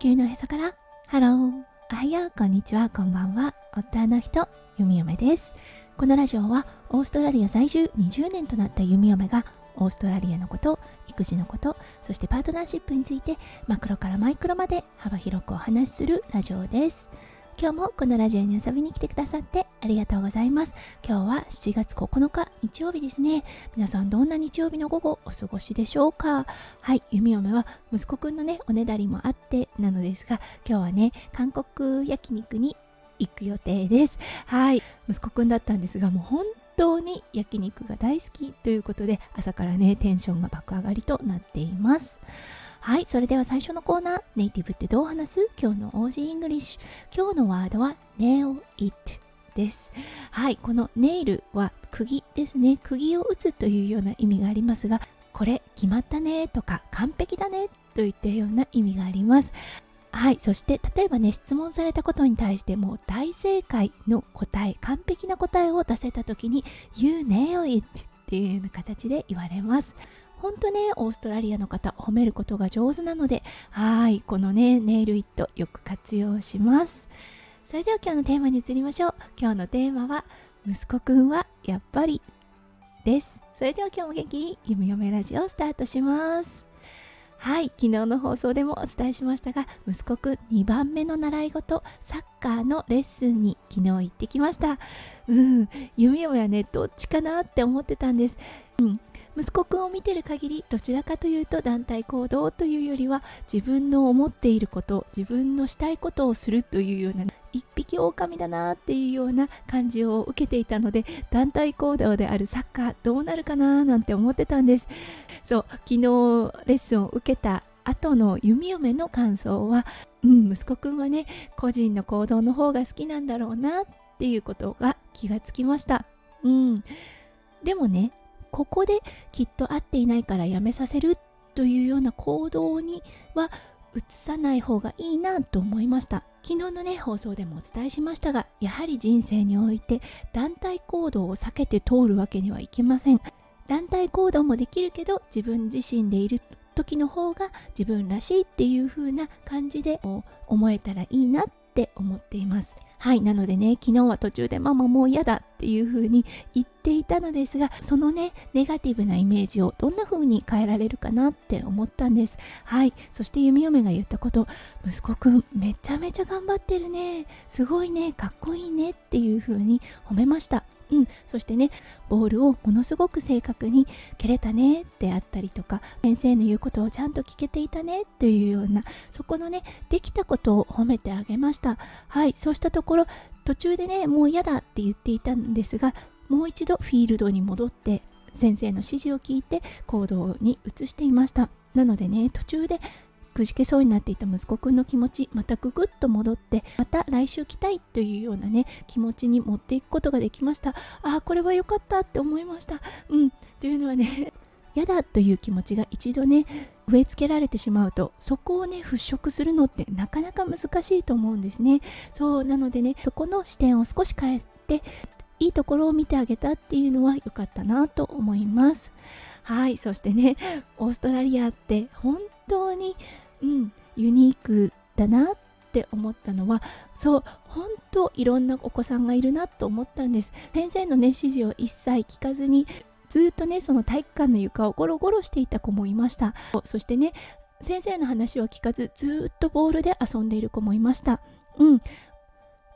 地球のおへそから。ハローおはよう。こんにちは。こんばんは。夫の人弓嫁です。このラジオはオーストラリア在住20年となった弓嫁がオーストラリアのこと育児のことそしてパートナーシップについてマクロからマイクロまで幅広くお話しするラジオです。今日もこのラジオに遊びに来てくださってありがとうございます。今日は7月9日日曜日ですね。皆さんどんな日曜日の午後お過ごしでしょうか？はい、弓嫁は息子くんのね、おねだりもあってなのですが、今日はね、韓国焼肉に行く予定です。はい、息子くんだったんですが、もう本当に焼肉が大好きということで、朝からね、テンションが爆上がりとなっています。はい、それでは最初のコーナー、ネイティブってどう話す？今日の Aussie English。今日のワードは nail it です。はい、この nail は釘ですね。釘を打つというような意味がありますが、これ決まったねとか完璧だねといったような意味があります。はい、そして例えばね、質問されたことに対しても大正解の答え、完璧な答えを出せた時に You nail it っていうような形で言われます。本当ね、オーストラリアの方、褒めることが上手なので、はい、このね、ネイルイットよく活用します。それでは今日のテーマに移りましょう。今日のテーマは、息子くんはやっぱりです。それでは今日も元気に、ゆみよめラジオスタートします。はい、昨日の放送でもお伝えしましたが、息子くん2番目の習い事、サッカーのレッスンに昨日行ってきました。うん、弓嫁はね、どっちかなって思ってたんです。うん、息子くんを見てる限りどちらかというと団体行動というよりは自分の思っていること自分のしたいことをするというような一匹狼だなっていうような感じを受けていたので団体行動であるサッカーどうなるかななんて思ってたんです。そう昨日レッスンを受けた後の弓嫁の感想は、うん、息子くんはね個人の行動の方が好きなんだろうなっていうことが気がつきました。うん。でもねここできっと合っていないからやめさせるというような行動には移さない方がいいなと思いました。昨日のね放送でもお伝えしましたがやはり人生において団体行動を避けて通るわけにはいきません。団体行動もできるけど自分自身でいる時の方が自分らしいっていう風な感じで思えたらいいなって思っています。はいなのでね昨日は途中でママもう嫌だっていう風に言っていたのですがそのねネガティブなイメージをどんな風に変えられるかなって思ったんです。はい。そして弓嫁が言ったこと息子くんめちゃめちゃ頑張ってるね。すごいね。かっこいいねっていう風に褒めました。うん、そしてねボールをものすごく正確に蹴れたね。であったりとか先生の言うことをちゃんと聞けていたねというようなそこのねできたことを褒めてあげました。はい。そうしたところ途中でねもう嫌だって言っていたんですがもう一度フィールドに戻って先生の指示を聞いて行動に移していました。なのでね途中でくじけそうになっていた息子くんの気持ちまたぐぐっと戻ってまた来週来たいというようなね気持ちに持っていくことができました。ああこれは良かったって思いました。うん。というのはね嫌だという気持ちが一度ね植え付けられてしまうとそこをね払拭するのってなかなか難しいと思うんですね。そうなのでねそこの視点を少し変えていいところを見てあげたっていうのは良かったなと思います。はいそしてねオーストラリアって本当に、うん、ユニークだなって思ったのはそう本当いろんなお子さんがいるなと思ったんです。先生のね指示を一切聞かずにずっとねその体育館の床をゴロゴロしていた子もいました。そしてね先生の話を聞かずずっとボールで遊んでいる子もいました。うん。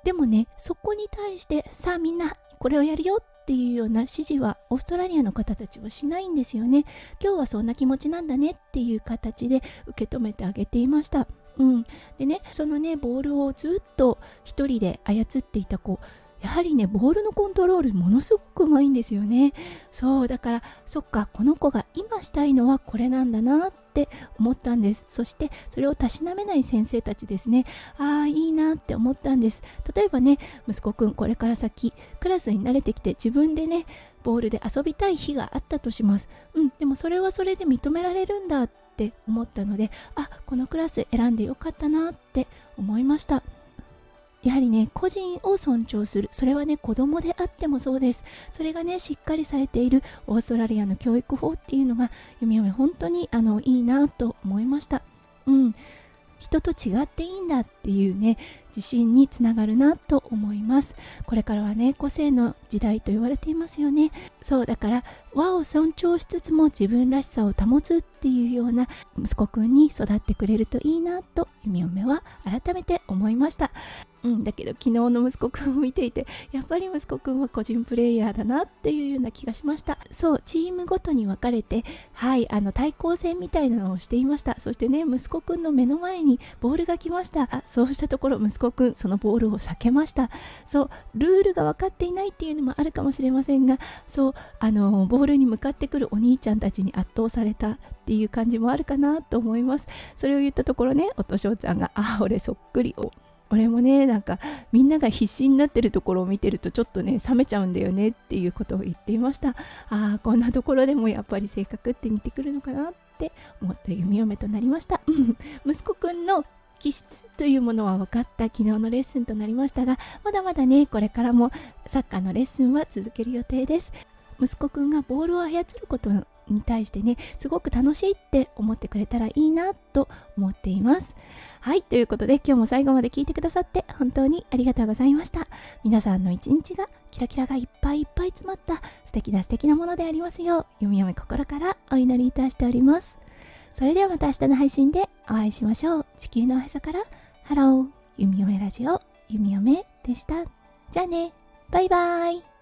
でもねそこに対してさあみんなこれをやるよっていうような指示はオーストラリアの方たちはしないんですよね。今日はそんな気持ちなんだねっていう形で受け止めてあげていました。うん、でねそのねボールをずっと1人で操っていた子。やはりねボールのコントロールものすごくうまいんですよね。そうだからそっかこの子が今したいのはこれなんだなって思ったんです。そしてそれをたしなめない先生たちですね。ああいいなって思ったんです。例えばね息子くんこれから先クラスに慣れてきて自分でねボールで遊びたい日があったとします。うんでもそれはそれで認められるんだって思ったのであこのクラス選んでよかったなって思いました。やはりね個人を尊重する。それはね子供であってもそうです。それがねしっかりされているオーストラリアの教育法っていうのが読み読み本当にあのいいなと思いました。うん。人と違っていいんだっていうね自信につながるなと思います。これからはね個性の時代と言われていますよね。そうだから和を尊重しつつも自分らしさを保つっていうような息子くんに育ってくれるといいなと弓嫁は改めて思いました。うん、だけど昨日の息子くんを見ていてやっぱり息子くんは個人プレイヤーだなっていうような気がしました。そうチームごとに分かれてはいあの対抗戦みたいなのをしていました。そしてね息子くんの目の前にボールが来ました。あそうしたところ息子くんそのボールを避けました。そうルールが分かっていないっていうのもあるかもしれませんがそうあのボールに向かってくるお兄ちゃんたちに圧倒されたっていう感じもあるかなと思います。それを言ったところねおとしょうちゃんがあ俺そっくりを俺もねなんかみんなが必死になってるところを見てるとちょっとね冷めちゃうんだよねっていうことを言っていました。ああこんなところでもやっぱり性格って似てくるのかなって思った弓嫁となりました。息子くんの気質というものは分かった昨日のレッスンとなりましたがまだまだねこれからもサッカーのレッスンは続ける予定です。息子くんがボールを操ることに対してねすごく楽しいって思ってくれたらいいなと思っています。はいということで今日も最後まで聞いてくださって本当にありがとうございました。皆さんの一日がキラキラがいっぱいいっぱい詰まった素敵な素敵なものでありますよう弓嫁心からお祈りいたしております。それではまた明日の配信でお会いしましょう。地球のおへそからハロー弓嫁ラジオ弓嫁でした。じゃあね。バイバーイ。